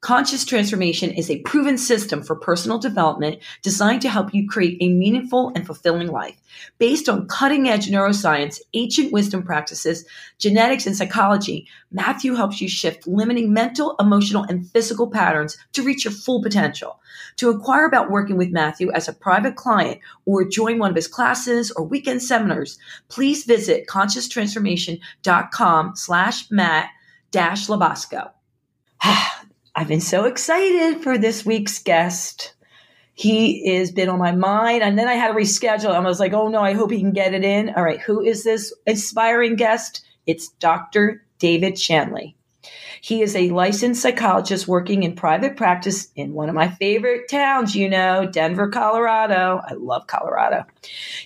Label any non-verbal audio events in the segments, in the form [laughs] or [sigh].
Conscious transformation is a proven system for personal development designed to help you create a meaningful and fulfilling life. Based on cutting edge neuroscience, ancient wisdom practices, genetics, and psychology, Matthew helps you shift limiting mental, emotional, and physical patterns to reach your full potential. To inquire about working with Matthew as a private client or join one of his classes or weekend seminars, please visit conscioustransformation.com slash Matt dash Labasco. [sighs] I've been so excited for this week's guest. He has been on my mind. And then I had to reschedule. I was like, oh no, I hope he can get it in. All right, who is this inspiring guest? It's Dr. David Shanley. He is a licensed psychologist working in private practice in one of my favorite towns, you know, Denver, Colorado. I love Colorado.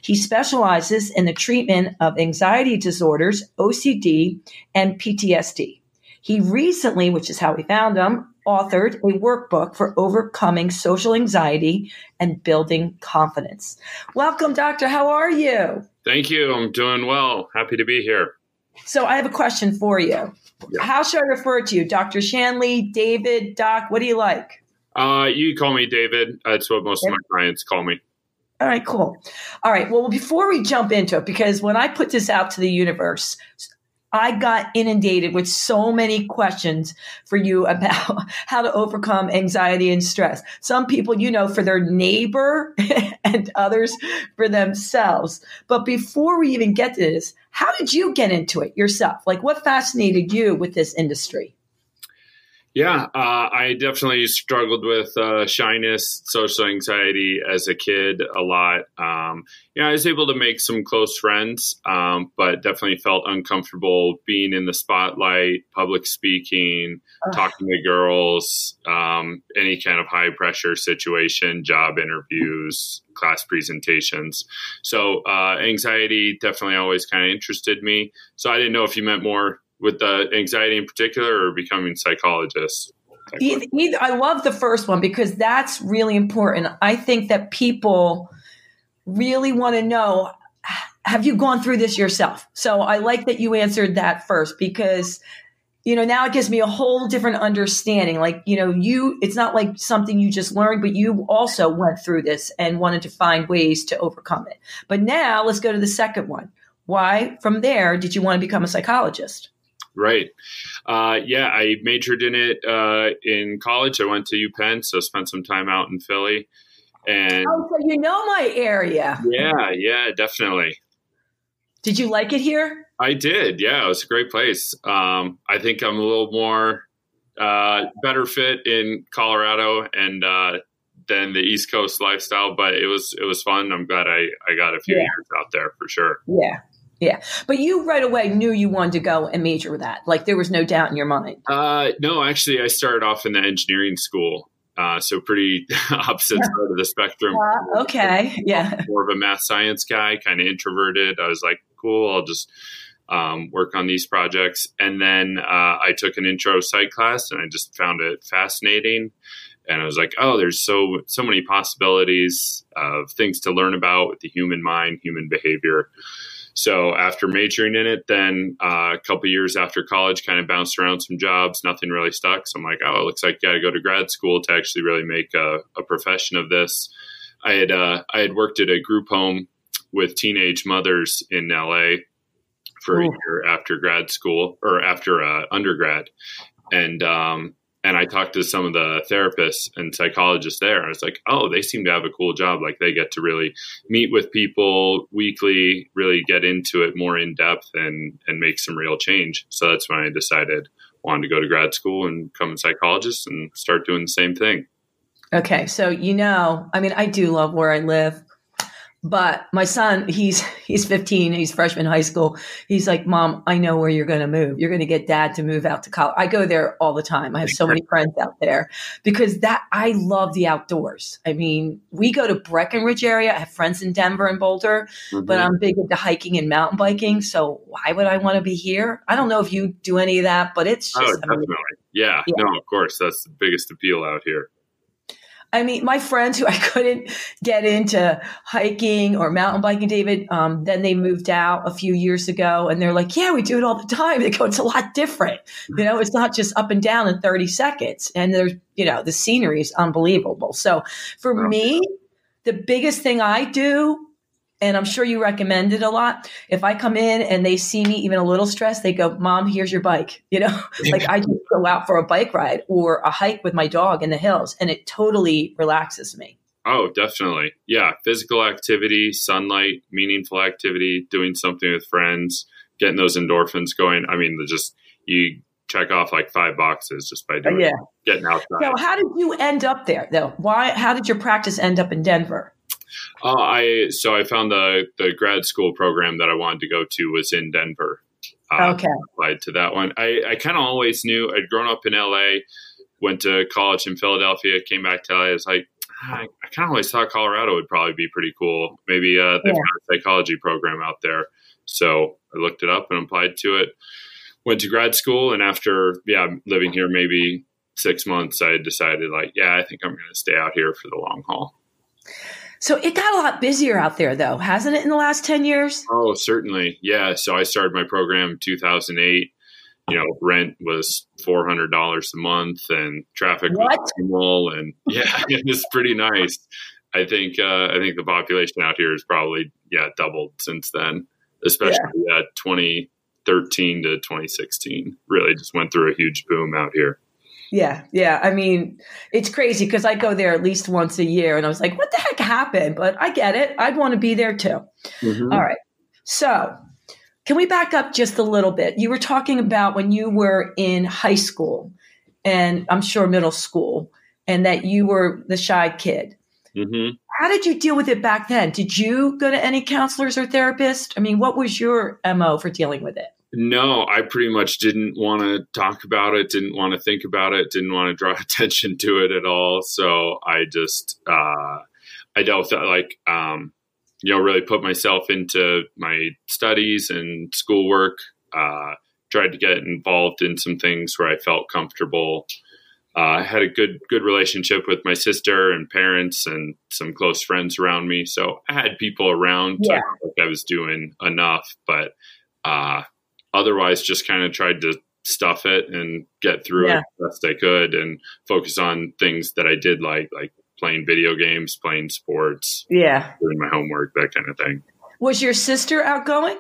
He specializes in the treatment of anxiety disorders, OCD, and PTSD. He recently, which is how we found him, authored a workbook for overcoming social anxiety and building confidence. Welcome, Doctor. How are you? Thank you. I'm doing well. Happy to be here. So, I have a question for you. Yeah. How should I refer to you? Dr. Shanley, David, Doc? What do you like? Uh, you call me David. That's what most of my clients call me. All right, cool. All right. Well, before we jump into it, because when I put this out to the universe, I got inundated with so many questions for you about [laughs] how to overcome anxiety and stress. Some people, you know, for their neighbor [laughs] and others for themselves. But before we even get to this, how did you get into it yourself? Like, what fascinated you with this industry? Yeah, uh, I definitely struggled with uh, shyness, social anxiety as a kid a lot. Um, yeah, I was able to make some close friends, um, but definitely felt uncomfortable being in the spotlight, public speaking, talking to girls, um, any kind of high pressure situation, job interviews, class presentations. So uh, anxiety definitely always kind of interested me. So I didn't know if you meant more with the anxiety in particular or becoming psychologists? Either, I love the first one because that's really important. I think that people really want to know have you gone through this yourself? So I like that you answered that first because you know now it gives me a whole different understanding like you know you it's not like something you just learned but you also went through this and wanted to find ways to overcome it but now let's go to the second one why from there did you want to become a psychologist Right. Uh, yeah, I majored in it uh, in college. I went to UPenn, so spent some time out in Philly. And oh, so you know my area. Yeah, yeah, definitely. Did you like it here? I did. Yeah, it was a great place. Um, I think I'm a little more uh, better fit in Colorado and uh, than the East Coast lifestyle, but it was it was fun. I'm glad I I got a few yeah. years out there for sure. Yeah, yeah, but you right away knew you wanted to go and major with that. Like there was no doubt in your mind. Uh, no, actually, I started off in the engineering school, uh, so pretty [laughs] opposite side of the spectrum. Uh, [laughs] okay, yeah, more of a math science guy, kind of introverted. I was like, cool, I'll just um, work on these projects, and then uh, I took an intro psych class, and I just found it fascinating. And I was like, oh, there's so so many possibilities of things to learn about with the human mind, human behavior. So after majoring in it, then uh, a couple years after college, kind of bounced around some jobs. Nothing really stuck. So I'm like, oh, it looks like I got to go to grad school to actually really make a, a profession of this. I had uh, I had worked at a group home with teenage mothers in LA for a year after grad school or after uh, undergrad, and um, and I talked to some of the therapists and psychologists there. I was like, oh, they seem to have a cool job. Like they get to really meet with people weekly, really get into it more in depth and and make some real change. So that's when I decided wanted to go to grad school and become a psychologist and start doing the same thing. Okay, so you know, I mean, I do love where I live. But my son, he's he's 15, he's freshman high school. He's like, "Mom, I know where you're going to move. You're going to get dad to move out to college." I go there all the time. I have so many friends out there because that I love the outdoors. I mean, we go to Breckenridge area. I have friends in Denver and Boulder, mm-hmm. but I'm big into hiking and mountain biking. So why would I want to be here? I don't know if you do any of that, but it's oh, just oh, definitely. yeah, yeah, no, of course, that's the biggest appeal out here. I mean, my friends who I [laughs] couldn't get into hiking or mountain biking, David, um, then they moved out a few years ago and they're like, yeah, we do it all the time. They go, it's a lot different. You know, it's not just up and down in 30 seconds. And there's, you know, the scenery is unbelievable. So for me, the biggest thing I do and I'm sure you recommend it a lot. If I come in and they see me even a little stressed, they go, "Mom, here's your bike." [laughs] You know, like I just go out for a bike ride or a hike with my dog in the hills, and it totally relaxes me. Oh, definitely. Yeah, physical activity, sunlight, meaningful activity, doing something with friends, getting those endorphins going. I mean, just you check off like five boxes just by doing yeah. getting outside. So, how did you end up there though? Why? How did your practice end up in Denver? Uh, I so I found the the grad school program that I wanted to go to was in Denver. Uh, okay, applied to that one. I, I kind of always knew I'd grown up in LA, went to college in Philadelphia, came back to LA. I was like, I, I kind of always thought Colorado would probably be pretty cool. Maybe uh, they've yeah. got a psychology program out there. So I looked it up and applied to it. Went to grad school, and after yeah, living here maybe six months, I decided like, yeah, I think I'm going to stay out here for the long haul. So it got a lot busier out there, though, hasn't it, in the last 10 years? Oh, certainly. Yeah. So I started my program in 2008. You know, rent was $400 a month and traffic what? was minimal. And [laughs] yeah, it was pretty nice. I think, uh, I think the population out here has probably, yeah, doubled since then, especially yeah. 2013 to 2016. Really just went through a huge boom out here. Yeah, yeah. I mean, it's crazy because I go there at least once a year, and I was like, "What the heck happened?" But I get it. I'd want to be there too. Mm-hmm. All right. So, can we back up just a little bit? You were talking about when you were in high school, and I'm sure middle school, and that you were the shy kid. Mm-hmm. How did you deal with it back then? Did you go to any counselors or therapists? I mean, what was your mo for dealing with it? No, I pretty much didn't want to talk about it, didn't want to think about it, didn't want to draw [laughs] attention to it at all. So I just, uh, I dealt with that, like, um, you know, really put myself into my studies and schoolwork, uh, tried to get involved in some things where I felt comfortable. Uh, I had a good good relationship with my sister and parents and some close friends around me, so I had people around. Yeah. like I was doing enough, but uh, otherwise just kind of tried to stuff it and get through yeah. it best I could and focus on things that I did like, like playing video games, playing sports, yeah, doing my homework, that kind of thing. Was your sister outgoing?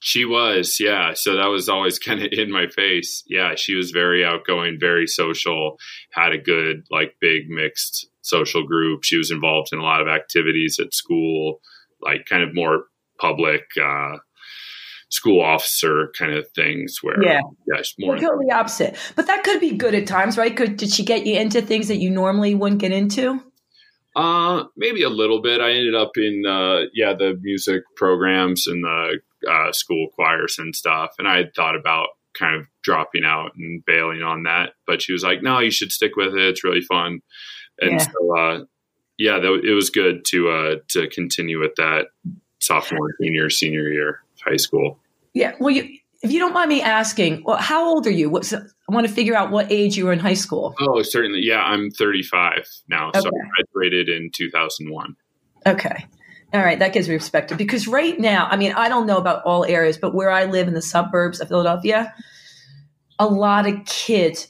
She was, yeah. So that was always [laughs] kind of in my face. Yeah, she was very outgoing, very social, had a good, like, big mixed social group. She was involved in a lot of activities at school, like, kind of more public, uh, school officer kind of things where yeah, yeah more totally opposite. But that could be good at times right? Could did she get you into things that you normally wouldn't get into? Uh maybe a little bit. I ended up in uh yeah the music programs and the uh, school choirs and stuff and i had thought about kind of dropping out and bailing on that but she was like no you should stick with it. It's really fun. And yeah. so uh yeah it was good to uh to continue with that sophomore junior senior year of high school. Yeah. Well, you, if you don't mind me asking, well, how old are you? What's I want to figure out what age you were in high school. Oh, certainly. Yeah, I'm 35 now. Okay. So I graduated in 2001. Okay. All right, that gives me perspective because right now, I mean, I don't know about all areas, but where I live in the suburbs of Philadelphia, a lot of kids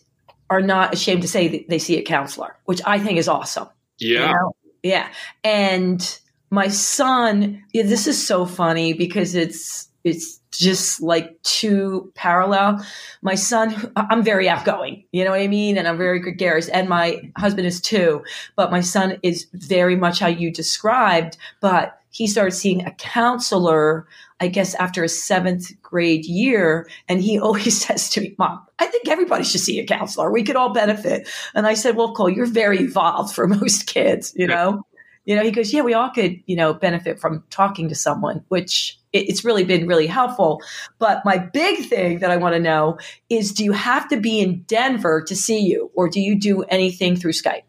are not ashamed to say they see a counselor, which I think is awesome. Yeah. You know? Yeah. And my son, yeah, this is so funny because it's it's just like too parallel. My son, I'm very outgoing, you know what I mean? And I'm very gregarious. And my husband is too. But my son is very much how you described. But he started seeing a counselor, I guess, after a seventh grade year. And he [laughs] always says to me, Mom, I think everybody should see a counselor. We could all benefit. And I said, Well, Cole, you're very evolved for [laughs] most kids, you know? You know, he goes, yeah, we all could, you know, benefit from talking to someone, which it's really been really helpful. But my big thing that I want to know is do you have to be in Denver to see you, or do you do anything through Skype?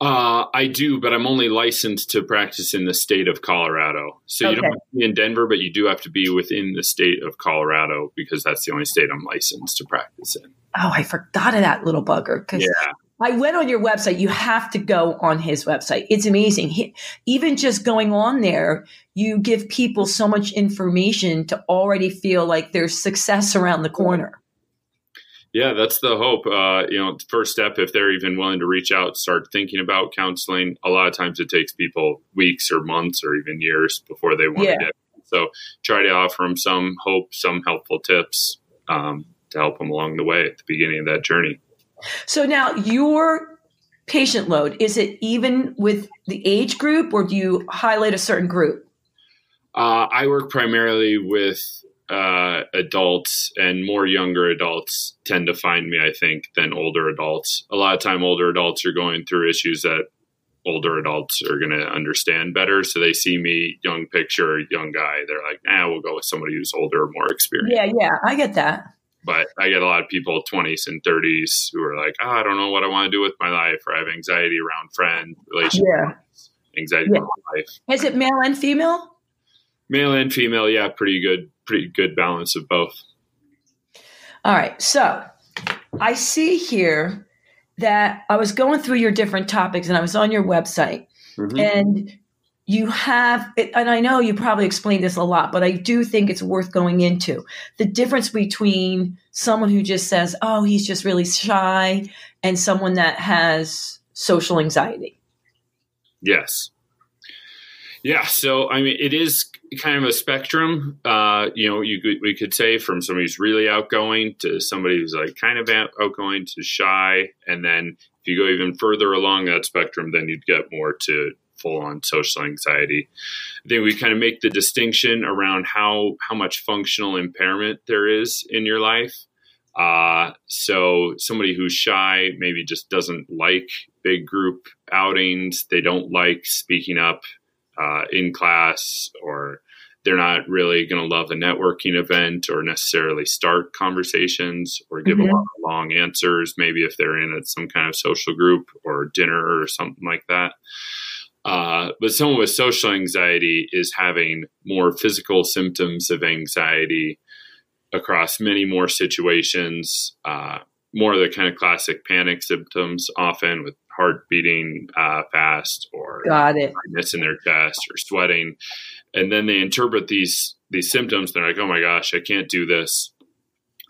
Uh, I do, but I'm only licensed to practice in the state of Colorado. So you don't have to be in Denver, but you do have to be within the state of Colorado because that's the only state I'm licensed to practice in. Oh, I forgot of that little bugger. Yeah. I went on your website. You have to go on his website. It's amazing. He, even just going on there, you give people so much information to already feel like there's success around the corner. Yeah, that's the hope. Uh, you know, first step, if they're even willing to reach out, start thinking about counseling. A lot of times it takes people weeks or months or even years before they want yeah. to get. So try to offer them some hope, some helpful tips um, to help them along the way at the beginning of that journey. So now your patient load, is it even with the age group or do you highlight a certain group? Uh, I work primarily with uh, adults and more younger adults tend to find me, I think, than older adults. A lot of time, older adults are going through issues that older adults are going to understand better. So they see me, young picture, young guy. They're like, ah, we'll go with somebody who's older, more experienced. Yeah, yeah, I get that. But I get a lot of people, 20s and 30s, who are like, oh, I don't know what I want to do with my life, or I have anxiety around friends, relationships, yeah. anxiety yeah. life. Is it male and female? Male and female, yeah, pretty good pretty good balance of both. All right. So I see here that I was going through your different topics and I was on your website mm-hmm. and you have, and I know you probably explained this a lot, but I do think it's worth going into the difference between someone who just says, oh, he's just really shy and someone that has social anxiety. Yes. Yeah. So, I mean, it is kind of a spectrum. Uh, you know, you could, we could say from somebody who's really outgoing to somebody who's like kind of outgoing to shy, and then if you go even further along that spectrum, then you'd get more to full on social anxiety. I think we kind of make the distinction around how how much functional impairment there is in your life. Uh, so somebody who's shy maybe just doesn't like big group outings. They don't like speaking up uh, in class or they're not really going to love a networking event or necessarily start conversations or give mm-hmm. a lot of long answers maybe if they're in at some kind of social group or dinner or something like that uh, but someone with social anxiety is having more physical symptoms of anxiety across many more situations uh, more of the kind of classic panic symptoms often with heart beating uh, fast or got it. tightness in their chest or sweating. And then they interpret these these symptoms they're like oh my gosh i can't do this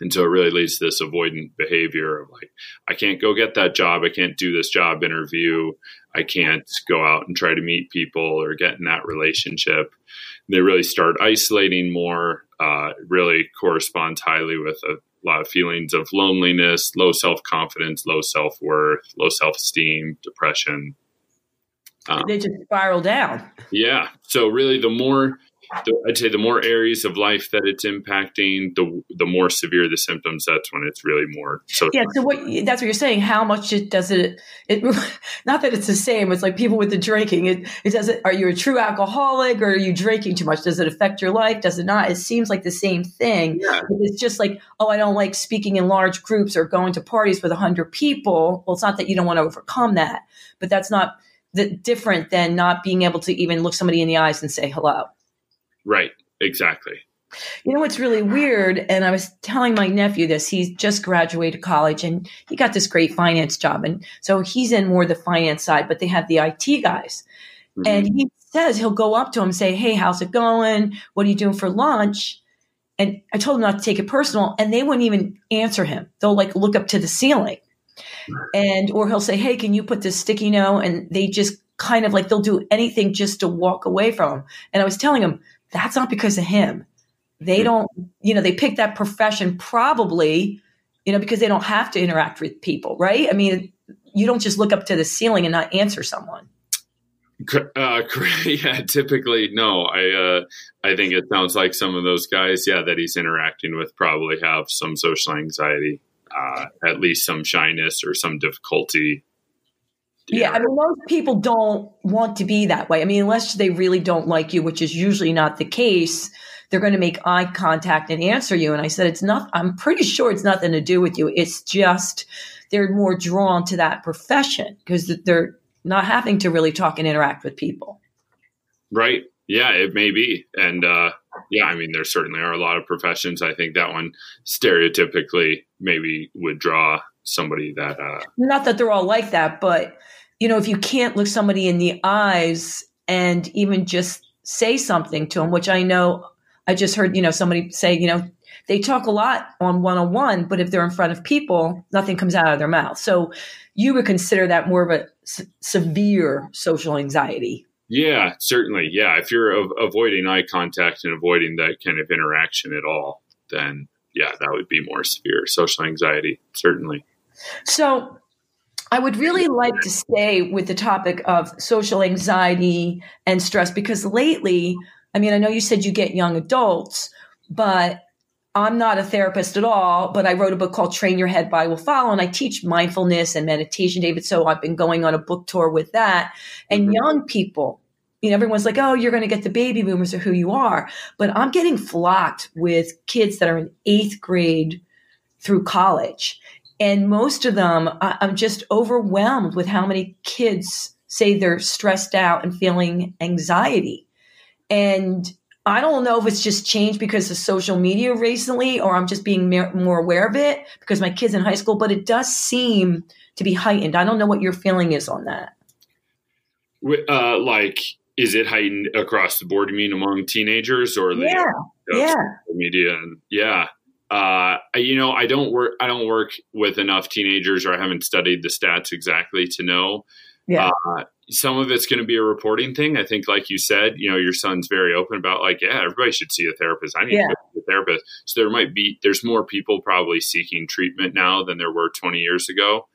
and so it really leads to this avoidant behavior of like i can't go get that job i can't do this job interview i can't go out and try to meet people or get in that relationship they really start isolating more uh, really corresponds highly with a lot of feelings of loneliness, low self confidence, low self worth, low self esteem, depression. Um, they just spiral down. Yeah. So really, the more the, I'd say the more areas of life that it's impacting, the the more severe the symptoms. That's when it's really more. So yeah. So what that's what you're saying. How much it does it? It [laughs] not that it's the same. It's like people with the drinking. It it does it. Are you a true alcoholic or are you drinking too much? Does it affect your life? Does it not? It seems like the same thing. Yeah. It's just like oh, I don't like speaking in large groups or going to parties with a hundred people. Well, it's not that you don't want to overcome that, but that's not the different than not being able to even look somebody in the eyes and say hello. Right. Exactly. You know what's really weird? And I was telling my nephew this. He's just graduated college and he got this great finance job. And so he's in more the finance side, but they have the IT guys. Mm-hmm. And he says he'll go up to him and say, Hey, how's it going? What are you doing for lunch? And I told him not to take it personal. And they wouldn't even answer him. They'll like look up to the ceiling. [sighs] And, or he'll say, Hey, can you put this sticky note? And they just kind of like, they'll do anything just to walk away from him. And I was telling him, that's not because of him. They don't, you know, they pick that profession probably, you know, because they don't have to interact with people, right? I mean, you don't just look up to the ceiling and not answer someone. Uh, [laughs] yeah, typically no. I uh, I think it sounds like some of those guys, yeah, that he's interacting with probably have some social anxiety, uh, at least some shyness or some difficulty Yeah, I mean, most people don't want to be that way. I mean, unless they really don't like you, which is usually not the case, they're going to make eye contact and answer you. And I said, it's not, I'm pretty sure it's nothing to do with you. It's just they're more drawn to that profession because they're not having to really talk and interact with people. Right. Yeah, it may be. And uh, yeah, I mean, there certainly are a lot of professions. I think that one stereotypically maybe would draw somebody that. Uh, not that they're all like that, but you know, if you can't look somebody in the eyes and even just say something to them, which I know I just heard, you know, somebody say, you know, they talk a lot on one on one, but if they're in front of people, nothing comes out of their mouth. So you would consider that more of a s- severe social anxiety. Yeah, certainly. Yeah. If you're av- avoiding eye contact and avoiding that kind of interaction at all, then yeah, that would be more severe social anxiety, certainly. So I would really like to stay with the topic of social anxiety and stress because lately, I mean, I know you said you get young adults, but I'm not a therapist at all, but I wrote a book called Train Your Head Body Will Follow, and I teach mindfulness and meditation, David. So I've been going on a book tour with that. And mm-hmm. young people, you know, everyone's like, oh, you're going to get the baby boomers or who you are. But I'm getting flocked with kids that are in eighth grade through college. And most of them, I'm just overwhelmed with how many kids say they're stressed out and feeling anxiety. And I don't know if it's just changed because of social media recently, or I'm just being more aware of it because my kids in high school, but it does seem to be heightened. I don't know what your feeling is on that. Uh, like, is it heightened across the board? You mean among teenagers or the yeah, yeah. media? And yeah, uh, you know, I don't work. I don't work with enough teenagers, or I haven't studied the stats exactly to know. Yeah. Uh, some of it's going to be a reporting thing. I think, like you said, you know, your son's very open about like, yeah, everybody should see a therapist. I need yeah. to see a therapist. So there might be there's more people probably seeking treatment now than there were 20 years ago.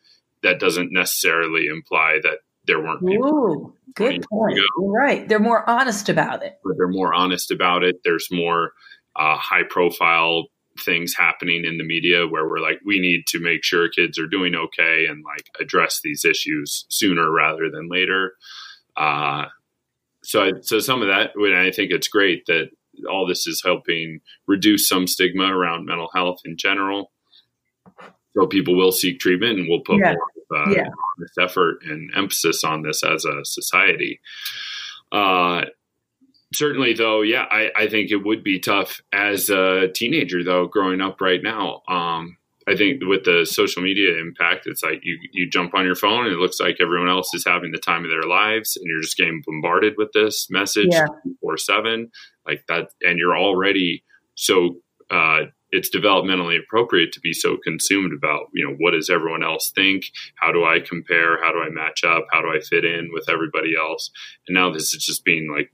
That doesn't necessarily imply that there weren't people. Ooh, good point. Right. They're more honest about it. But they're more honest about it. There's more uh, high profile things happening in the media where we're like, we need to make sure kids are doing okay and like address these issues sooner rather than later. Uh, so, I, so some of that, I think it's great that all this is helping reduce some stigma around mental health in general. So people will seek treatment, and we'll put yeah. more uh, yeah. effort and emphasis on this as a society. Uh, certainly though yeah I, I think it would be tough as a teenager though growing up right now. Um, i think with the social media impact it's like you you jump on your phone and it looks like everyone else is having the time of their lives and you're just getting bombarded with this message yeah. seven like that and you're already so uh, it's developmentally appropriate to be so consumed about you know what does everyone else think? How do i compare? How do i match up? How do i fit in with everybody else? And now this is just being like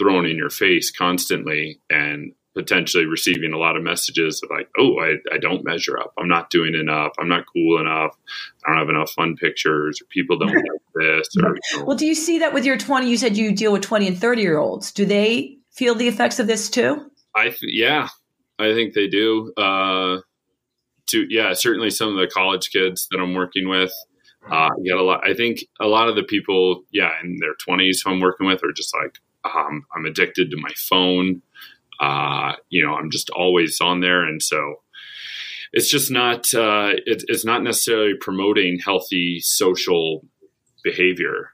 thrown in your face constantly and potentially receiving a lot of messages of like, oh, I, I don't measure up. I'm not doing enough. I'm not cool enough. I don't have enough fun pictures or people don't [laughs] like this. Or, you know. Well, do you see that with your 20? You said you deal with 20 and 30 year olds. Do they feel the effects of this too? I, th- yeah, I think they do. Uh, to, yeah, certainly some of the college kids that I'm working with, uh, get a lot. I think a lot of the people, yeah, in their 20s who I'm working with are just like, um, I'm addicted to my phone. Uh, you know, I'm just always on there, and so it's just not. Uh, it, it's not necessarily promoting healthy social behavior.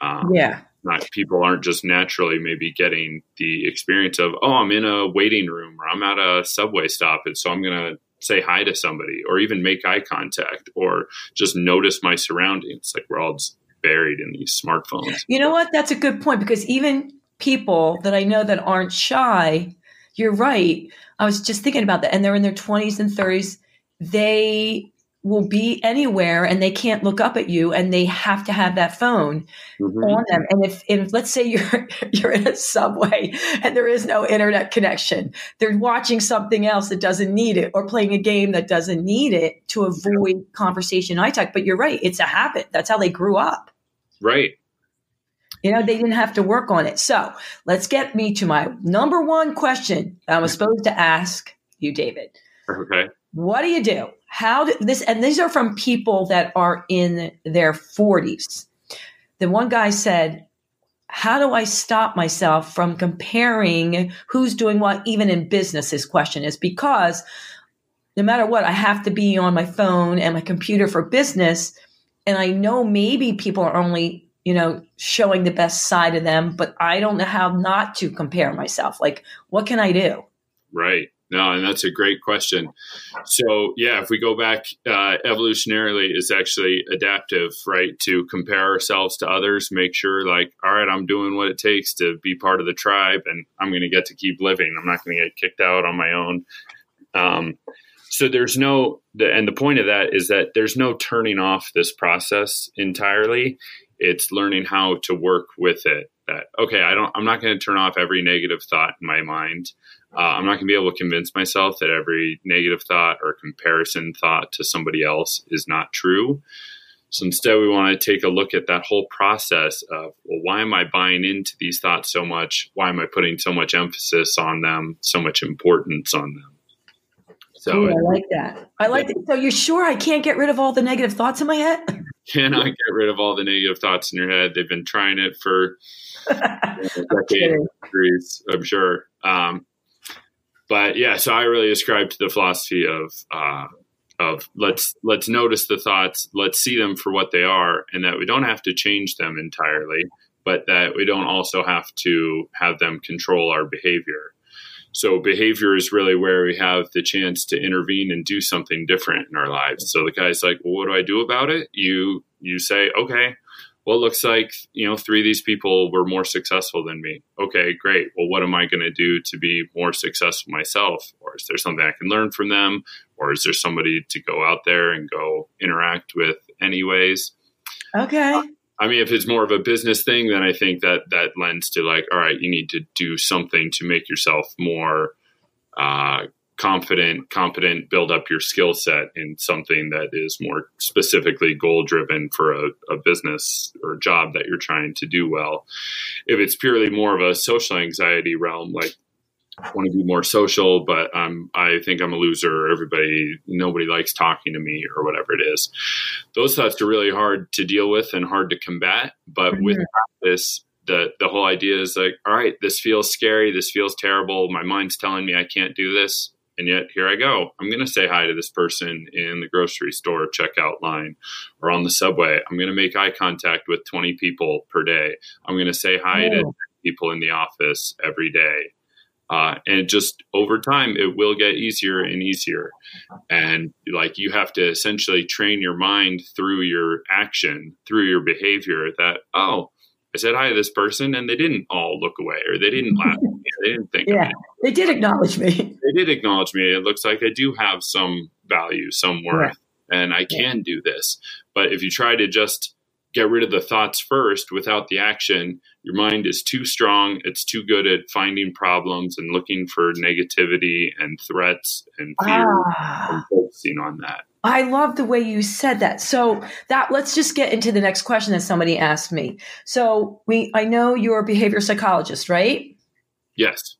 Um, yeah. Not people aren't just naturally maybe getting the experience of oh I'm in a waiting room or I'm at a subway stop and so I'm gonna say hi to somebody or even make eye contact or just notice my surroundings. Like we're all just buried in these smartphones. You know what? That's a good point because even people that I know that aren't shy, you're right. I was just thinking about that. And they're in their 20s and 30s. They will be anywhere and they can't look up at you and they have to have that phone mm-hmm. on them. And if, if let's say you're [laughs] you're in a subway and there is no internet connection, they're watching something else that doesn't need it or playing a game that doesn't need it to avoid conversation eye talk. But you're right, it's a habit. That's how they grew up. Right. You know, they didn't have to work on it. So let's get me to my number one question I was supposed to ask you, David. Okay. What do you do? How do this? And these are from people that are in their 40s. the one guy said, how do I stop myself from comparing who's doing what, even in business? His question is because no matter what, I have to be on my phone and my computer for business. And I know maybe people are only, you know, showing the best side of them, but I don't know how not to compare myself. Like, what can I do? Right. No, and that's a great question. So, yeah, if we go back uh, evolutionarily, is actually adaptive, right? To compare ourselves to others, make sure, like, all right, I'm doing what it takes to be part of the tribe, and I'm going to get to keep living. I'm not going to get kicked out on my own. Um, so there's no, and the point of that is that there's no turning off this process entirely. It's learning how to work with it. That okay, I don't, I'm not going to turn off every negative thought in my mind. Uh, I'm not going to be able to convince myself that every negative thought or comparison thought to somebody else is not true. So instead, we want to take a look at that whole process of, well, why am I buying into these thoughts so much? Why am I putting so much emphasis on them, so much importance on them? So Ooh, I like that. I like it. So you're sure I can't get rid of all the negative thoughts in my head? [laughs] Cannot get rid of all the negative thoughts in your head. They've been trying it for [laughs] decades, I'm sure. Um, but yeah, so I really ascribe to the philosophy of uh, of let's let's notice the thoughts, let's see them for what they are, and that we don't have to change them entirely, but that we don't also have to have them control our behavior. So behavior is really where we have the chance to intervene and do something different in our lives. So the guy's like, well, what do I do about it? You you say, okay, well, it looks like you know three of these people were more successful than me. Okay, great. Well, what am I going to do to be more successful myself? Or is there something I can learn from them? Or is there somebody to go out there and go interact with anyways? Okay. I mean, if it's more of a business thing, then I think that that lends to like, all right, you need to do something to make yourself more uh, confident, competent, build up your skill set in something that is more specifically goal driven for a, a, business or job that you're trying to do well. If it's purely more of a social anxiety realm, like want to be more social, but I'm I think I'm a loser. Everybody, nobody likes talking to me, or whatever it is. Those thoughts are really hard to deal with and hard to combat. But mm-hmm. with this, the the whole idea is like, all right, this feels scary. This feels terrible. My mind's telling me I can't do this. And yet here I go. I'm going to say hi to this person in the grocery store checkout line or on the subway. I'm going to make eye contact with 20 people per day. I'm going to say hi oh. to people in the office every day. Uh, and just over time, it will get easier and easier. And like you have to essentially train your mind through your action, through your behavior that, oh, I said hi to this person and they didn't all look away or they didn't laugh. They didn't think yeah, They did acknowledge me. [laughs] They did acknowledge me. It looks like I do have some value, some worth, yeah. and I can yeah. do this. But if you try to just get rid of the thoughts first without the action, your mind is too strong. It's too good at finding problems and looking for negativity and threats and fear ah. and focusing on that. I love the way you said that. So that let's just get into the next question that somebody asked me. So we I know you're a behavior psychologist, right? Yes.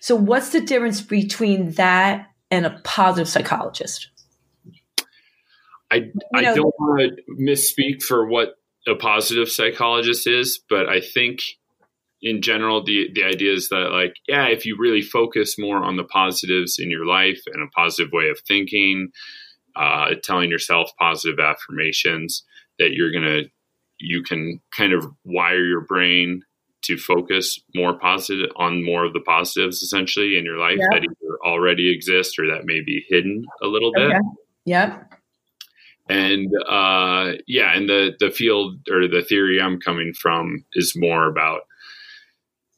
So what's the difference between that and a positive psychologist? I, I know, don't want to misspeak for what a positive psychologist is, but I think in general the the idea is that like yeah, if you really focus more on the positives in your life and a positive way of thinking, uh, telling yourself positive affirmations, that you're gonna you can kind of wire your brain to focus more positive on more of the positives essentially in your life yeah. that either already exist or that may be hidden a little bit. Okay. Yep and uh, yeah, and the the field or the theory I'm coming from is more about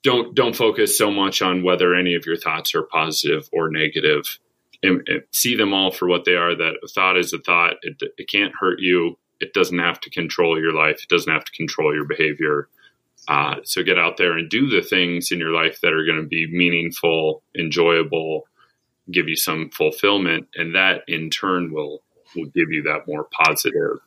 don't don't focus so much on whether any of your thoughts are positive or negative. And, and see them all for what they are. That a thought is a thought. It, it can't hurt you. It doesn't have to control your life. It doesn't have to control your behavior. Uh, so get out there and do the things in your life that are going to be meaningful, enjoyable, give you some fulfillment, and that in turn will will give you that more positive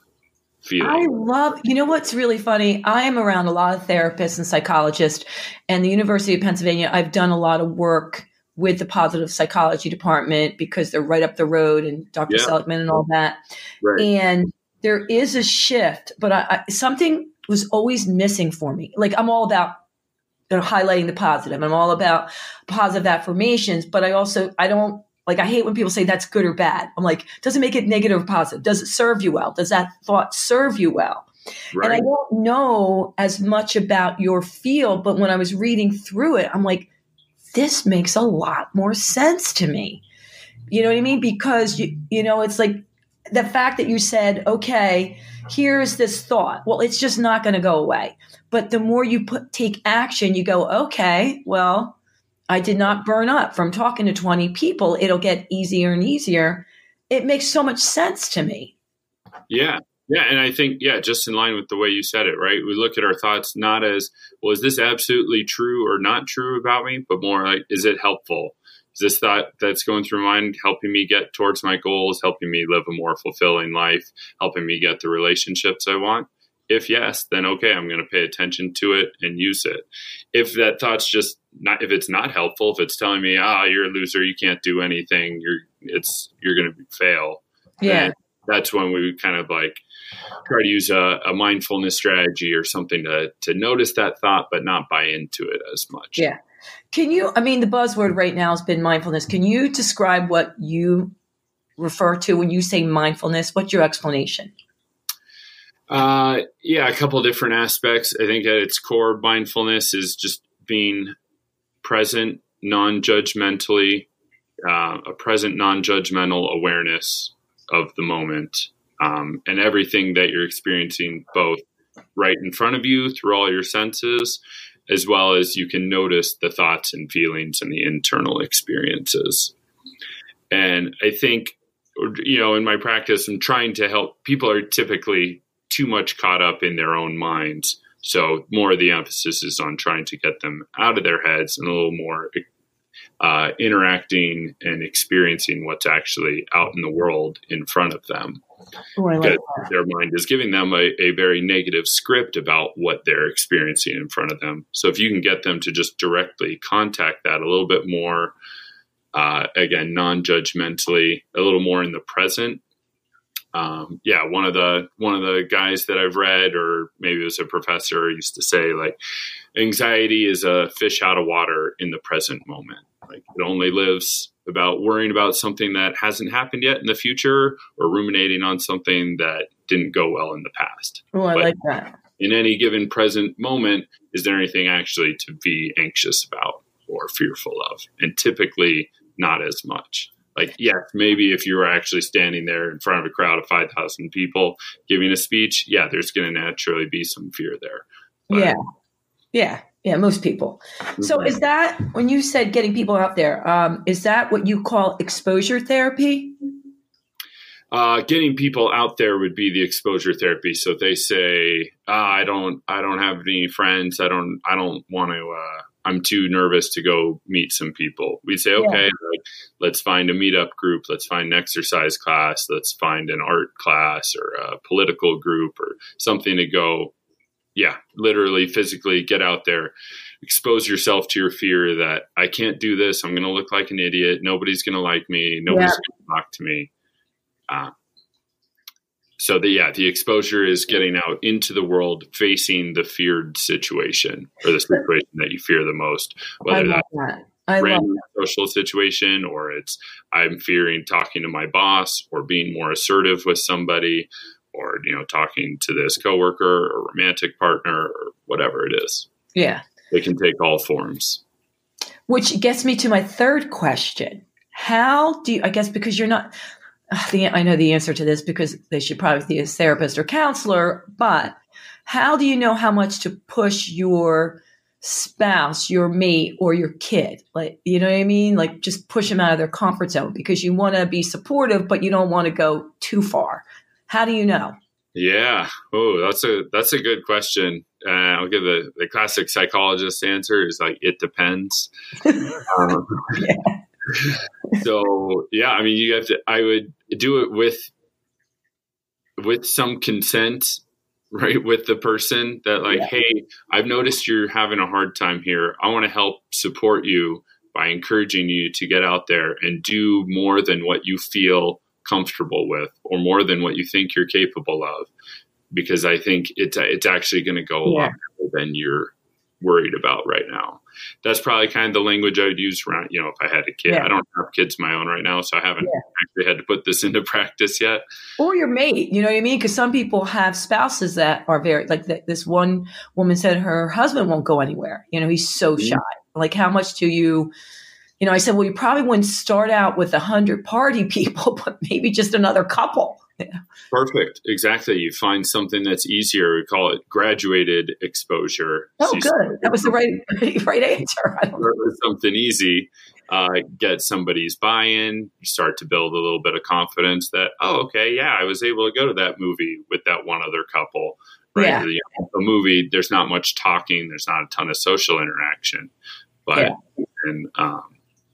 feeling. I love, you know what's really funny? I am around a lot of therapists and psychologists, and the University of Pennsylvania, I've done a lot of work with the positive psychology department because they're right up the road and Dr. Yeah. Seligman and all that. Right. And there is a shift, but I, I, something was always missing for me. Like I'm all about you know, highlighting the positive. I'm all about positive affirmations, but I also I don't like I hate when people say that's good or bad. I'm like, does it make it negative or positive? Does it serve you well? Does that thought serve you well? Right. And I don't know as much about your field, but when I was reading through it, I'm like, this makes a lot more sense to me. You know what I mean? Because you you know, it's like the fact that you said, okay, here's this thought. Well, it's just not going to go away. But the more you put take action, you go, okay, well, I did not burn up from talking to 20 people. It'll get easier and easier. It makes so much sense to me. Yeah. Yeah, and I think yeah, just in line with the way you said it, right? We look at our thoughts not as well, is this absolutely true or not true about me, but more like is it helpful? Is this thought that's going through my mind helping me get towards my goals, helping me live a more fulfilling life, helping me get the relationships I want? If yes, then okay, I'm going to pay attention to it and use it. If that thought's just not, if it's not helpful, if it's telling me, ah, oh, you're a loser, you can't do anything, you're, it's, you're going to fail. Yeah. That's when we kind of like try to use a, a, mindfulness strategy or something to to notice that thought but not buy into it as much. Yeah. Can you i mean the buzzword right now has been mindfulness. Can you describe what you refer to when you say mindfulness? What's your explanation? Uh, yeah a couple different aspects. I think at its core mindfulness is just being present non-judgmentally uh, a present non-judgmental awareness of the moment um, and everything that you're experiencing both right in front of you through all your senses as well as you can notice the thoughts and feelings and the internal experiences. And i think you know in my practice i'm trying to help people are typically too much caught up in their own minds so more of the emphasis is on trying to get them out of their heads and a little more uh, interacting and experiencing what's actually out in the world in front of them. Oh, like their mind is giving them a, a, very negative script about what they're experiencing in front of them. So if you can get them to just directly contact that a little bit more, uh, again, non-judgmentally, a little more in the present. Um, yeah, one of the one of the guys that I've read, or maybe it was a professor, used to say like, anxiety is a fish out of water in the present moment. Like it only lives about worrying about something that hasn't happened yet in the future or ruminating on something that didn't go well in the past. Oh, I but like that. In any given present moment, is there anything actually to be anxious about or fearful of? And typically, not as much. Like, yes, maybe if you were actually standing there in front of a crowd of 5,000 people giving a speech, yeah, there's going to naturally be some fear there. But yeah. Yeah. Yeah, most people. So mm-hmm. is that when you said getting people out there? Um, is that what you call exposure therapy? Uh, getting people out there would be the exposure therapy. So they say, ah, "I don't, I don't have any friends. I don't, I don't want to. Uh, I'm too nervous to go meet some people." We say, "Okay, yeah. like, let's find a meetup group. Let's find an exercise class. Let's find an art class or a political group or something to go yeah, literally physically get out there, expose yourself to your fear that I can't do this. I'm going to look like an idiot. Nobody's going to like me. Nobody's yeah. going to talk to me. Uh, so the yeah, the exposure is getting out into the world, facing the feared situation or the situation that you fear the most, whether that's that. I random social situation or it's I'm fearing talking to my boss or being more assertive with somebody or you know talking to this coworker or romantic partner or whatever it is. Yeah. It can take all forms. Which gets me to my third question. How do you i guess because you're not the, i know the answer to this because they should probably be a therapist or counselor but how do you know how much to push your spouse, your mate, or your kid. Like, you know what I mean? Like, just push them out of their comfort zone because you want to be supportive, but you don't want to go too far. How do you know? Yeah. Oh, that's a that's a good question. Uh, I'll give the the classic psychologist answer is like it depends. [laughs] um, [laughs] yeah. so yeah, I mean, you have to. I would do it with with some consent, [laughs] right? With the person that like, yeah. hey, I've noticed you're having a hard time here. I want to help support you by encouraging you to get out there and do more than what you feel comfortable with or more than what you think you're capable of. because I think it's it's actually going to go a lot better than you're worried about right now. That's probably kind of the language I would use around, you know, if I had a kid. Yeah. I don't have kids of my own right now, so I haven't yeah. actually had to put this into [laughs] practice yet. Or your mate, you know what I mean? Because some people have spouses that are very, like this one woman said her husband won't go anywhere. You know, he's so mm-hmm. shy. Like, how much do you, you know, I said, well, you probably wouldn't start out with a hundred party [laughs] people, but maybe just another couple. Yeah. [laughs] Perfect. Exactly. You find something that's easier. We call it graduated exposure. Oh, so good. That was the [laughs] right right answer. something easy. Uh, get somebody's buy-in. You start to build a little bit of confidence that oh, okay, yeah, I was able to go to that movie with that one other couple. Right. Yeah. The, the movie. There's not much talking. There's not a ton of social interaction, but yeah. and um,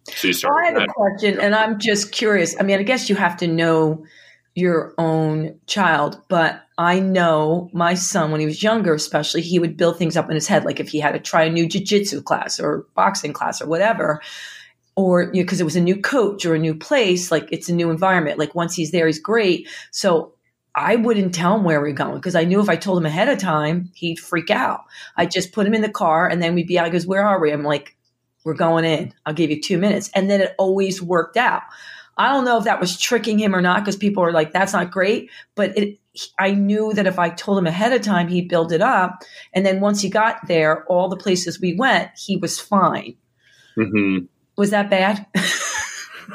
so you start. I have a question, and I'm just curious. I mean, I guess you have to know your own child. But I know my son, when he was younger, especially, he would build things up in his head, like if he had to try a new jujitsu class or boxing class or whatever, or because you know, it was a new coach or a new place, like it's a new environment. Like once he's there, he's great. So I wouldn't tell him where we are going because I knew if I told him ahead of time, he'd freak out. I just put him in the car and then we'd be out. He goes, Where are we? I'm like, We're going in. I'll give you two minutes. And then it always worked out. I don't know if that was tricking him or not because people are like, that's not great. But it, I knew that if I told him ahead of time, he'd build it up. And then once he got there, all the places we went, he was fine. Mm-hmm. Was that bad? [laughs]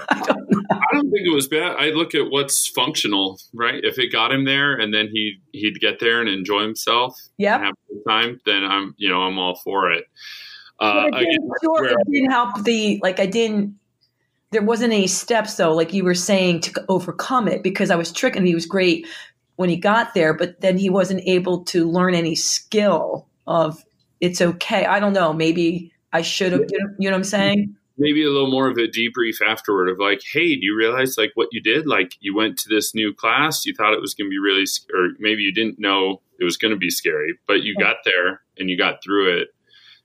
I, don't. I don't think it was bad. I look at what's functional, right? If it got him there and then he he'd get there and enjoy himself, yeah, have a good time, then I'm you know I'm all for it. Uh, didn't, sure, it didn't help the like I didn't there wasn't any steps though, like you were saying, to overcome it because I was tricking. He was great when he got there, but then he wasn't able to learn any skill of it's okay. I don't know. Maybe I should have. You know what I'm saying? Maybe a little more of a debrief afterward of like, hey, do you realize like what you did? Like you went to this new class, you thought it was going to be really, or maybe you didn't know it was going to be scary, but you got there and you got through it.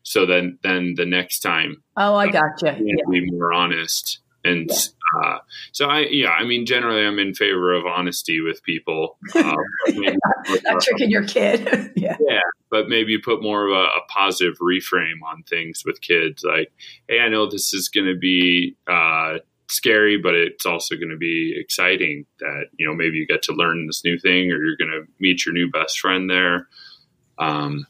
So then, then the next time, oh, I uh, gotcha. Yeah. Be more honest and yeah. uh, so I, yeah, I mean, generally, I'm in favor of honesty with people. [laughs] Um, not, not tricking your kid. [laughs] yeah. Yeah. But maybe put more of a, a, positive reframe on things with kids. Like, hey, I know this is going to be uh, scary, but it's also going to be exciting that, you know, maybe you get to learn this new thing or you're going to meet your new best friend there. Um,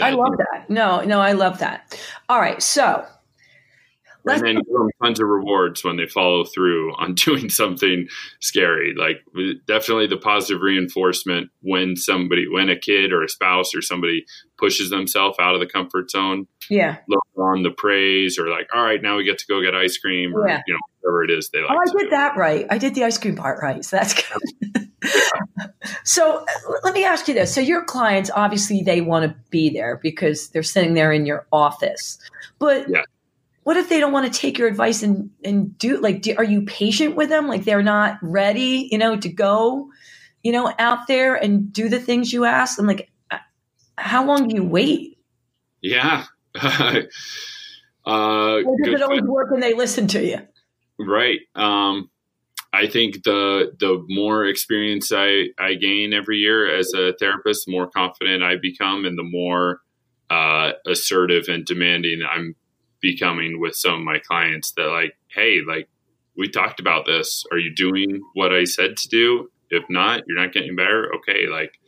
I love that. No, no, I love that. All right. So, and then give them tons of rewards when they follow through on [laughs] doing something scary. Like definitely the positive reinforcement when somebody, when a kid or a spouse or somebody pushes themselves out of the comfort zone. Yeah. Look on the praise or like, all right, now we get to go get ice cream or, yeah. you know, whatever it is they oh, like. Oh, I did do. that right. I did the ice cream part right. So that's good. [laughs] so uh, let me ask you this. So your clients, obviously they want to be there because they're sitting there in your office, but yeah what if they don't want to take your advice and and do like do, are you patient with them? Like they're not ready you know to go you know out there and do the things you ask? And like uh, how long do you wait? Yeah. [laughs] Uh, or does it always work when they listen to you? Right um I think the the more experience I, I gain every year as a therapist, the more confident I become, and the more uh, assertive and demanding I'm becoming with some of my clients that like, hey, like we talked about this. Are you doing what I said to do? If not, you're not getting better. Okay, like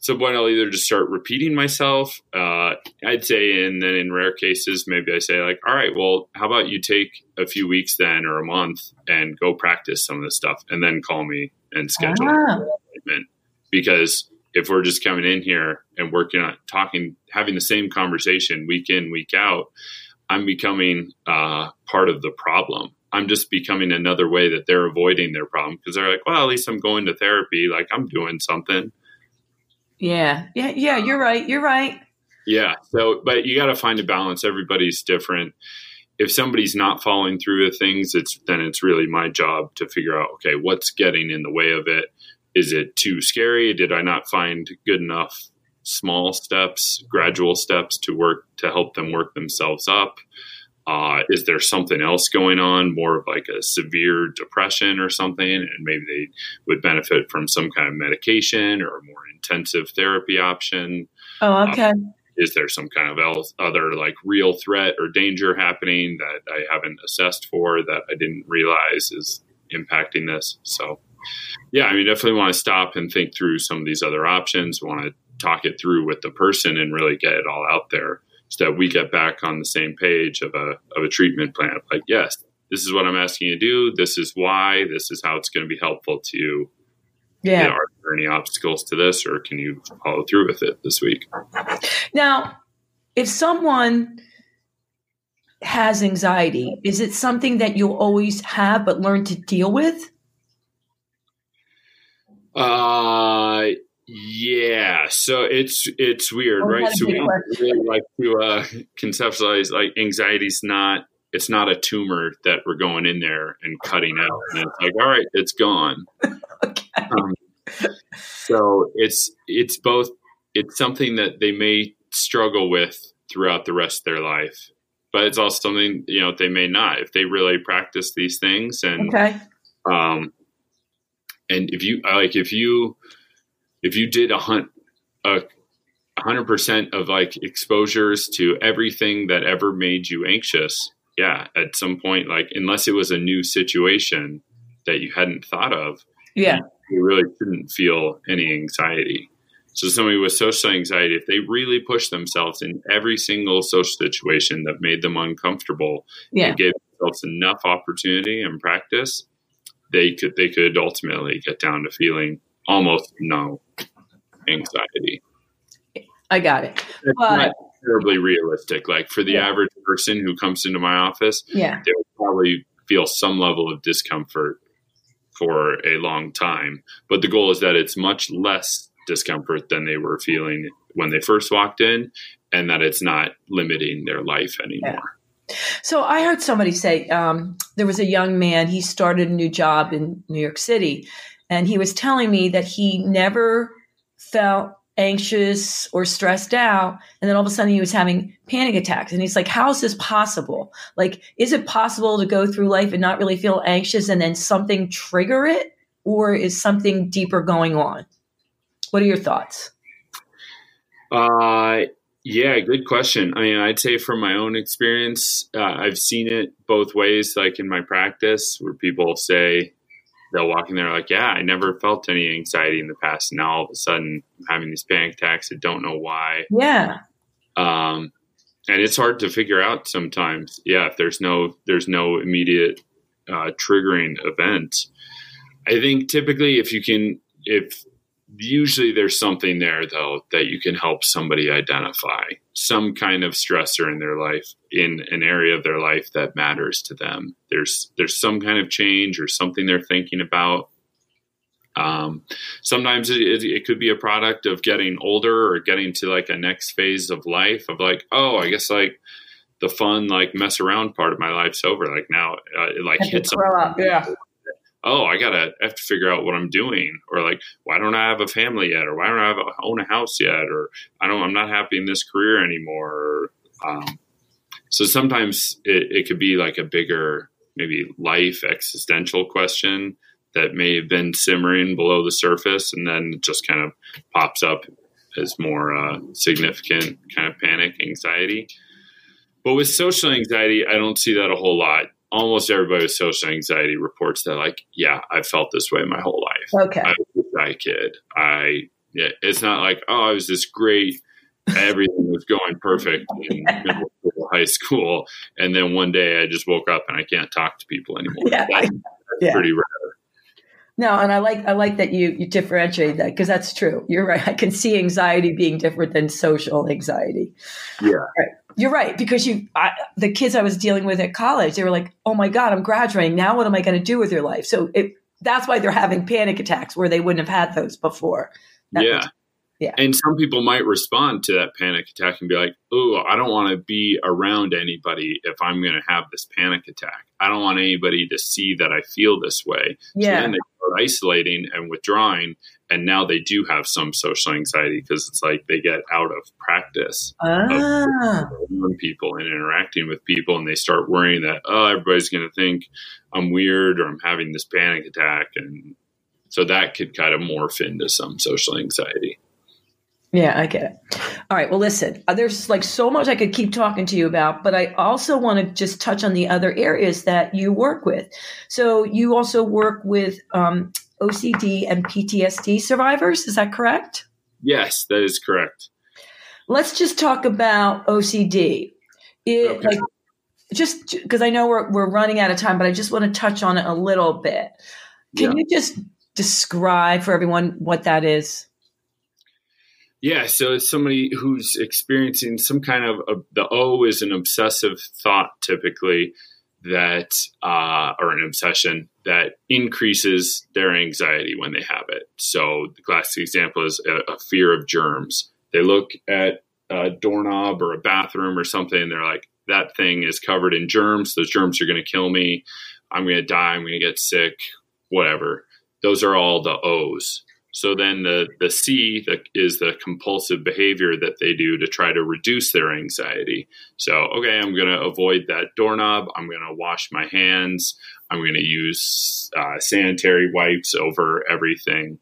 some point I'll either just start repeating myself. Uh, I'd say, and then in rare cases, maybe I say like, all right, well, how about you take a few weeks then or a month and go practice some of this stuff, and then call me and schedule ah. an appointment because if we're just coming in here and working on talking, having the same conversation week in, week out, I'm becoming uh, part of the problem. I'm just becoming another way that they're avoiding their problem because they're like, well, at least I'm going to therapy. Like I'm doing something. Yeah. Yeah. Yeah. You're right. You're right. Yeah. So, but you got to find a balance. Everybody's different. If somebody's not following through with things, it's then it's really my job to figure out, okay, what's getting in the way of it? Is it too scary? Did I not find good enough small steps, gradual steps to work to help them work themselves up. Uh, is there something else going on, more of like a severe depression or something, and maybe they would benefit from some kind of medication or a more intensive therapy option? Oh, okay. Um, is there some kind of else, other like real threat or danger happening that I haven't assessed for that I didn't realize is impacting this? So, yeah, I mean, definitely want to stop and think through some of these other options. Want to talk it through with the person and really get it all out there so that we get back on the same page of a of a treatment plan. Like, yes, this is what I'm asking you to do. This is why. This is how it's going to be helpful to you. Yeah. You know, are there any obstacles to this, or can you follow through with it this week? Now, if someone has anxiety, is it something that you'll always have but learn to deal with? Uh yeah, so it's it's weird, right? So we really like to uh, conceptualize like anxiety's not it's not a tumor that we're going in there and cutting out, and it's like all right, it's gone. [laughs] Okay. Um, so it's it's both it's something that they may struggle with throughout the rest of their life, but it's also something you know they may not if they really practice these things and Okay. um, and if you like if you if you did a hunt a hundred percent of like exposures to everything that ever made you anxious yeah at some point like unless it was a new situation that you hadn't thought of Yeah. you really shouldn't feel any anxiety so somebody with social anxiety if they really push themselves in every single social situation that made them uncomfortable Yeah. and gave themselves enough opportunity and practice, they could they could ultimately get down to feeling almost no anxiety. I got it. It's But- not terribly realistic. Like for the Yeah. average person who comes into my office, Yeah. they will probably feel some level of discomfort for a long time. But the goal is that it's much less discomfort than they were feeling when they first walked in, and that it's not limiting their life anymore. So I heard somebody say um, there was a young man. He started a new job in New York City, and he was telling me that he never felt anxious or stressed out, and then all of a sudden he was having panic attacks. And he's like, "How is this possible? Like, is it possible to go through life and not really feel anxious, and then something trigger it, or is something deeper going on?" What are your thoughts? Uh, yeah, good question. I mean, I'd say from my own experience, uh, I've seen it both ways, like in my practice, where people say they'll walk in there like, yeah, I never felt any anxiety in the past. Now all of a sudden I'm having these panic attacks. I don't know why. Yeah, Um, and it's hard to figure out sometimes. Yeah, if there's no there's no immediate uh, triggering event. I think typically if you can if usually there's something there though that you can help somebody identify some kind of stressor in their life in an area of their life that matters to them there's there's some kind of change or something they're thinking about um, sometimes it, it, it could be a product of getting older or getting to like a next phase of life of like oh i guess like the fun like mess around part of my life's over like now uh, it like Have to hits grow up. Yeah. Oh, I gotta have to figure out what I'm doing, or like, why don't I have a family yet, or why don't I have a, own a house yet, or I don't I'm not happy in this career anymore. Um, so sometimes it, it could be like a bigger maybe life existential question that may have been simmering below the surface, and then it just kind of pops up as more uh, significant kind of panic anxiety. But with social anxiety, I don't see that a whole lot almost everybody with social anxiety reports that like yeah i felt this way my whole life Okay. i was a shy kid i yeah, it's not like oh i was this great everything was going perfect [laughs] in middle school high school and then one day i just woke up and i can't talk to people anymore Yeah, that's, that's [laughs] yeah. pretty rare No, and I like I like that you you differentiate that because that's true. You're right. I can see anxiety being different than social anxiety. yeah You're right because you I, the kids I was dealing with at college, they were like, "Oh my god, I'm graduating. Now what am I going to do with your life?" So it, that's why they're having panic attacks where they wouldn't have had those before. That yeah makes- yeah. and some people might respond to that panic attack and be like oh i don't want to be around anybody if i'm going to have this panic attack i don't want anybody to see that i feel this way So yeah, then they start isolating and withdrawing and now they do have some social anxiety because it's like they get out of practice ah. of people and interacting with people and they start worrying that oh everybody's going to think i'm weird or i'm having this panic attack and so that could kind of morph into some social anxiety yeah, I get it. All right. Well, listen, uh, there's like so much I could keep talking to you about, but I also want to just touch on the other areas that you work with. So you also work with um, OCD and PTSD survivors. Is that correct? Yes, that is correct. Let's just talk about OCD. It, okay. like, just because I know we're, we're running out of time, but I just want to touch on it a little bit. Can yeah. you just describe for everyone what that is? Yeah, so it's somebody who's experiencing some kind of a, the O is an obsessive thought typically that uh, or an obsession that increases their anxiety when they have it. So the classic example is a, a fear of germs. They look at a doorknob or a bathroom or something, and they're like, "That thing is covered in germs. Those germs are going to kill me. I'm going to die. I'm going to get sick. Whatever." Those are all the O's. So then the, the C the, is the compulsive behavior that they do to try to reduce their anxiety. So, okay, I'm going to avoid that doorknob. I'm going to wash my hands. I'm going to use uh, sanitary wipes over everything.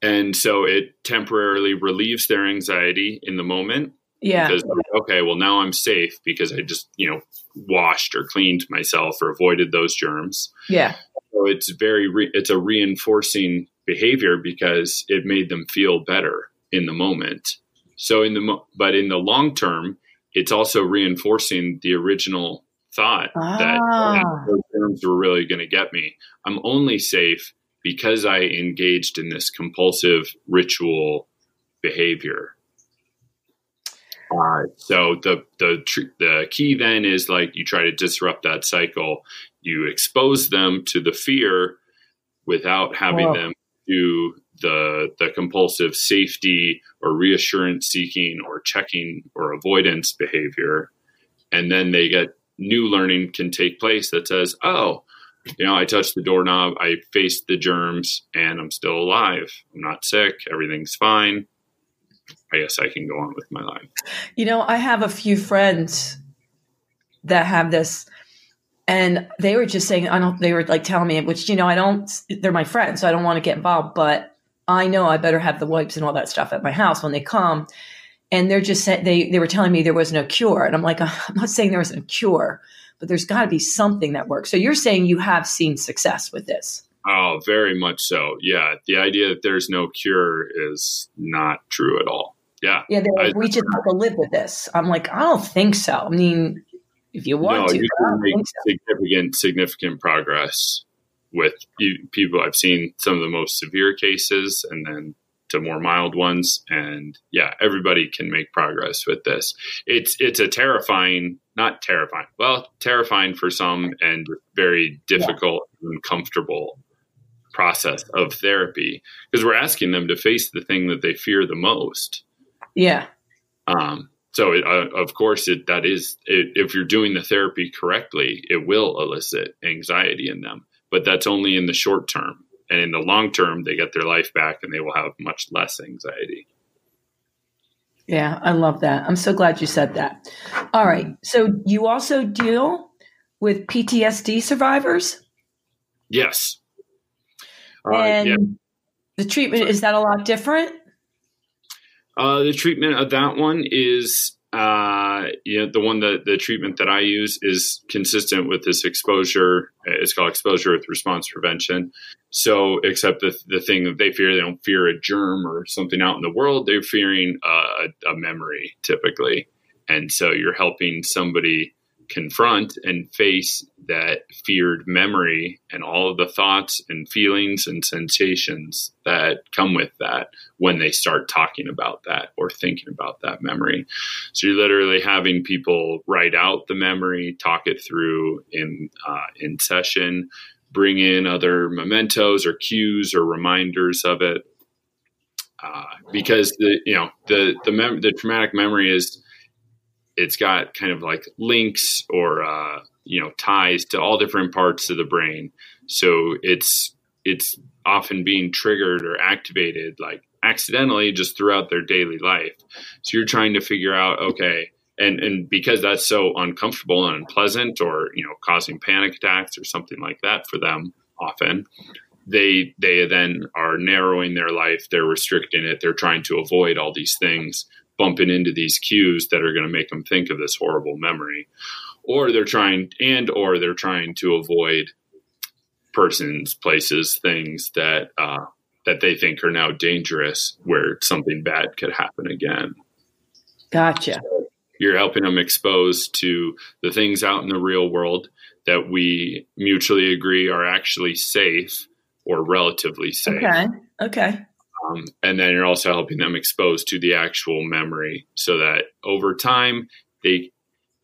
And so it temporarily relieves their anxiety in the moment. Yeah. Because, okay, well, now I'm safe because I just, you know, washed or cleaned myself or avoided those germs. Yeah. So it's very, re- it's a reinforcing behavior because it made them feel better in the moment. So in the but in the long term, it's also reinforcing the original thought ah. that those terms were really going to get me. I'm only safe because I engaged in this compulsive ritual behavior. Uh, so the the tr- the key then is like you try to disrupt that cycle. You expose them to the fear without having Whoa. them to the the compulsive safety or reassurance seeking or checking or avoidance behavior. And then they get new learning can take place that says oh you know i touched the doorknob i faced the germs and i'm still alive. I'm not sick. Everything's fine. I guess i can go on with my life. You know i have a few friends that have this and they were just saying, I don't, they were like telling me, which, you know, I don't, they're my friends, so I don't want to get involved, but I know I better have the wipes and all that stuff at my house when they come. And they're just saying, they, they were telling me there was no cure. And I'm like, [laughs] I'm not saying there was a cure, but there's got to be something that works. So you're saying you have seen success with this. Oh, very much so. Yeah. The idea that there's no cure is not true at all. Yeah. Yeah. Like, we just have to live with this. I'm like, I don't think so. I mean, if you want no, to. You can make so. significant, significant progress with people. I've seen some of the most severe cases, and then to more mild ones. And yeah, everybody can make progress with this. It's it's a terrifying, not terrifying, well, terrifying for some, and very difficult yeah. and uncomfortable process of therapy because we're asking them to face the thing that they fear the most. Yeah. Um, so it, uh, of course it that is it, if you're doing the therapy correctly it will elicit anxiety in them. But that's only in the short term. And in the long term they get their life back and they will have much less anxiety. Yeah i love that. I'm so glad you said that. All right. So you also deal with ptsd survivors? Yes. Uh, and yeah. the treatment is that a lot different uh, the treatment of that one is, uh, you know, the one that the treatment that I use is consistent with this exposure. It's called exposure with response prevention. So, except the, the thing that they fear, they don't fear a germ or something out in the world. They're fearing a, a memory typically. And so you're helping somebody confront and face that feared memory and all of the thoughts and feelings and sensations that come with that when they start talking about that or thinking about that memory. So you're literally having people write out the memory, talk it through in uh, in session, bring in other mementos or cues or reminders of it. Uh, because the you know the the mem- the traumatic memory is it's got kind of like links or uh, you know ties to all different parts of the brain. So it's it's often being triggered or activated like accidentally just throughout their daily life. So you're trying to figure out, okay, and and because that's so uncomfortable and unpleasant or you know causing panic attacks or something like that for them often they they then are narrowing their life they're restricting it they're trying to avoid all these things bumping into these cues that are going to make them think of this horrible memory. Or they're trying and or they're trying to avoid persons places things that uh, that they think are now dangerous where something bad could happen again. Gotcha. So you're helping them expose to the things out in the real world that we mutually agree are actually safe or relatively safe. Okay okay um, and then you're also helping them expose to the actual memory so that over time they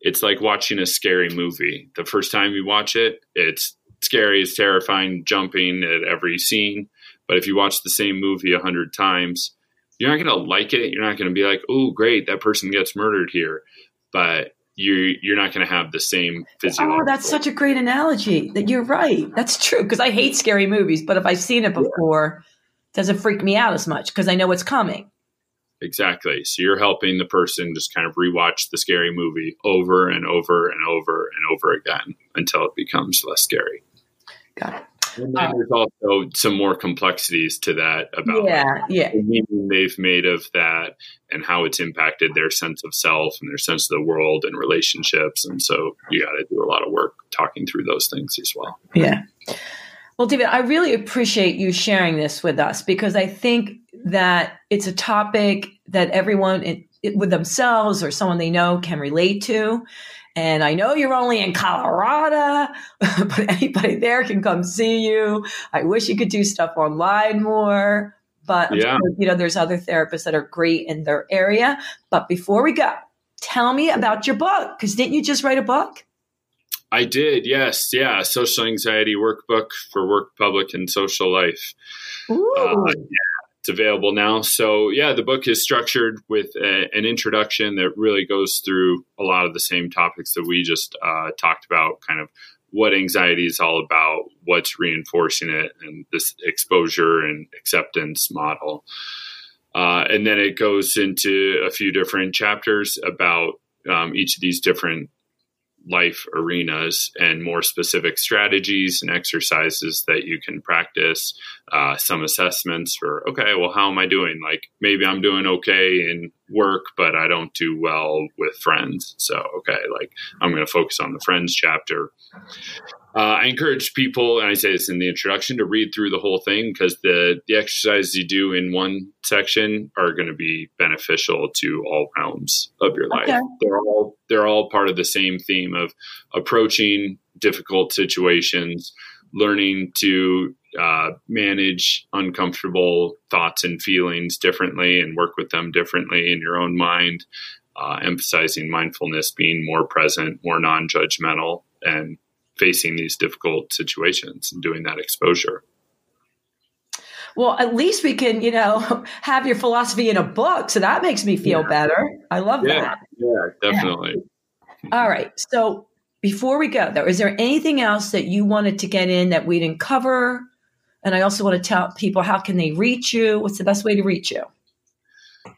it's like watching a scary movie the first time you watch it it's scary it's terrifying jumping at every scene but if you watch the same movie a hundred times you're not going to like it you're not going to be like oh great that person gets murdered here but you you're not going to have the same physiological. Oh, that's such a great analogy. That you're right. That's true because I hate scary movies, but if I've seen it before, doesn't freak me out as much because I know what's coming. Exactly. So you're helping the person just kind of rewatch the scary movie over and over and over and over again until it becomes less scary. Got it. And then uh, there's also some more complexities to that about yeah, yeah. the meaning they've made of that and how it's impacted their sense of self and their sense of the world and relationships. And so you got to do a lot of work talking through those things as well. Yeah. Well, David, I really appreciate you sharing this with us because I think that it's a topic that everyone it, it, with themselves or someone they know can relate to. And I know you're only in Colorado, [laughs] but anybody there can come see you. I wish you could do stuff online more, but yeah. sure, you know, there's other therapists that are great in their area. But before we go, tell me about your book because didn't you just write a book? I did, yes, yeah. Social anxiety workbook for work, public, and social life. Uh, yeah, it's available now. So, yeah, the book is structured with a, an introduction that really goes through a lot of the same topics that we just uh, talked about kind of what anxiety is all about, what's reinforcing it, and this exposure and acceptance model. Uh, and then it goes into a few different chapters about um, each of these different life arenas and more specific strategies and exercises that you can practice. Uh, some assessments for, okay, well, how am I doing? Like maybe I'm doing okay in work, but I don't do well with friends. So, okay, like I'm going to focus on the friends chapter. Uh, I encourage people, and I say this in the introduction, to read through the whole thing because the the exercises you do in one section are going to be beneficial to all realms of your life. Okay. They're all they're all part of the same theme of approaching difficult situations, learning to uh, manage uncomfortable thoughts and feelings differently, and work with them differently in your own mind. Uh, emphasizing mindfulness, being more present, more non-judgmental, and facing these difficult situations and doing that exposure. Well, at least we can, you know, [laughs] have your philosophy in a book. So that makes me feel yeah. better. I love yeah, that. Yeah, definitely. [laughs] All right. So before we go, though, is there anything else that you wanted to get in that we didn't cover? And I also want to tell people how can they reach you? What's the best way to reach you?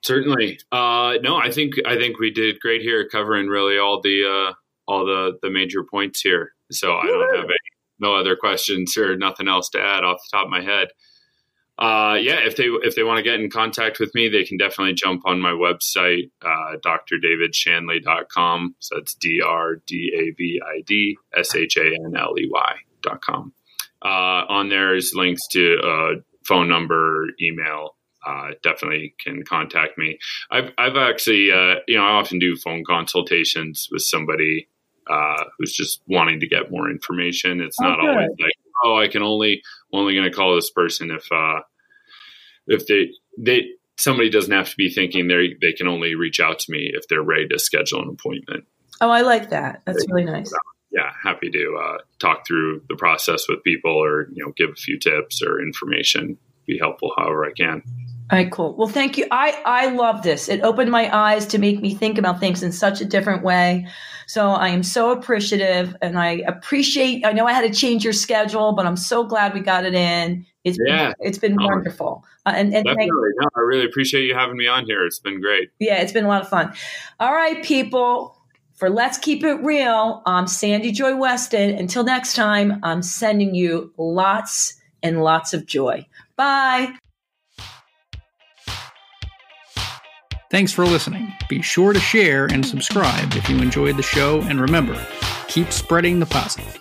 Certainly. Uh, no, I think I think we did great here, covering really all the uh, all the the major points here. So I don't have any, no other questions or nothing else to add off the top of my head. Uh, yeah, if they if they want to get in contact with me, they can definitely jump on my website, uh, drdavidshanley.com. So that's D R D A V I D S H A N L E Y.com. Uh, on there is links to a phone number, email. Uh, definitely can contact me. I've I've actually uh, you know I often do phone consultations with somebody uh, who's just wanting to get more information. It's not okay. always like, oh, I can only only going to call this person if uh, if they they somebody doesn't have to be thinking they they can only reach out to me if they're ready to schedule an appointment. Oh, I like that. That's really nice. Yeah, happy to uh, talk through the process with people, or you know, give a few tips or information. Be helpful however I can. All right, cool. Well, thank you. I I love this. It opened my eyes to make me think about things in such a different way. So I am so appreciative and I appreciate, I know I had to change your schedule, but I'm so glad we got it in It's Yeah. been, it's been Oh. wonderful. Uh, and and thank, Definitely. No, I really appreciate you having me on here. It's been great. yeah, it's been a lot of fun. All right, people. For Let's Keep It Real, I'm Sandy Joy Weston. Until next time, I'm sending you lots and lots of joy. Bye. Thanks for listening. Be sure to share and subscribe if you enjoyed the show, and remember, keep spreading the positive.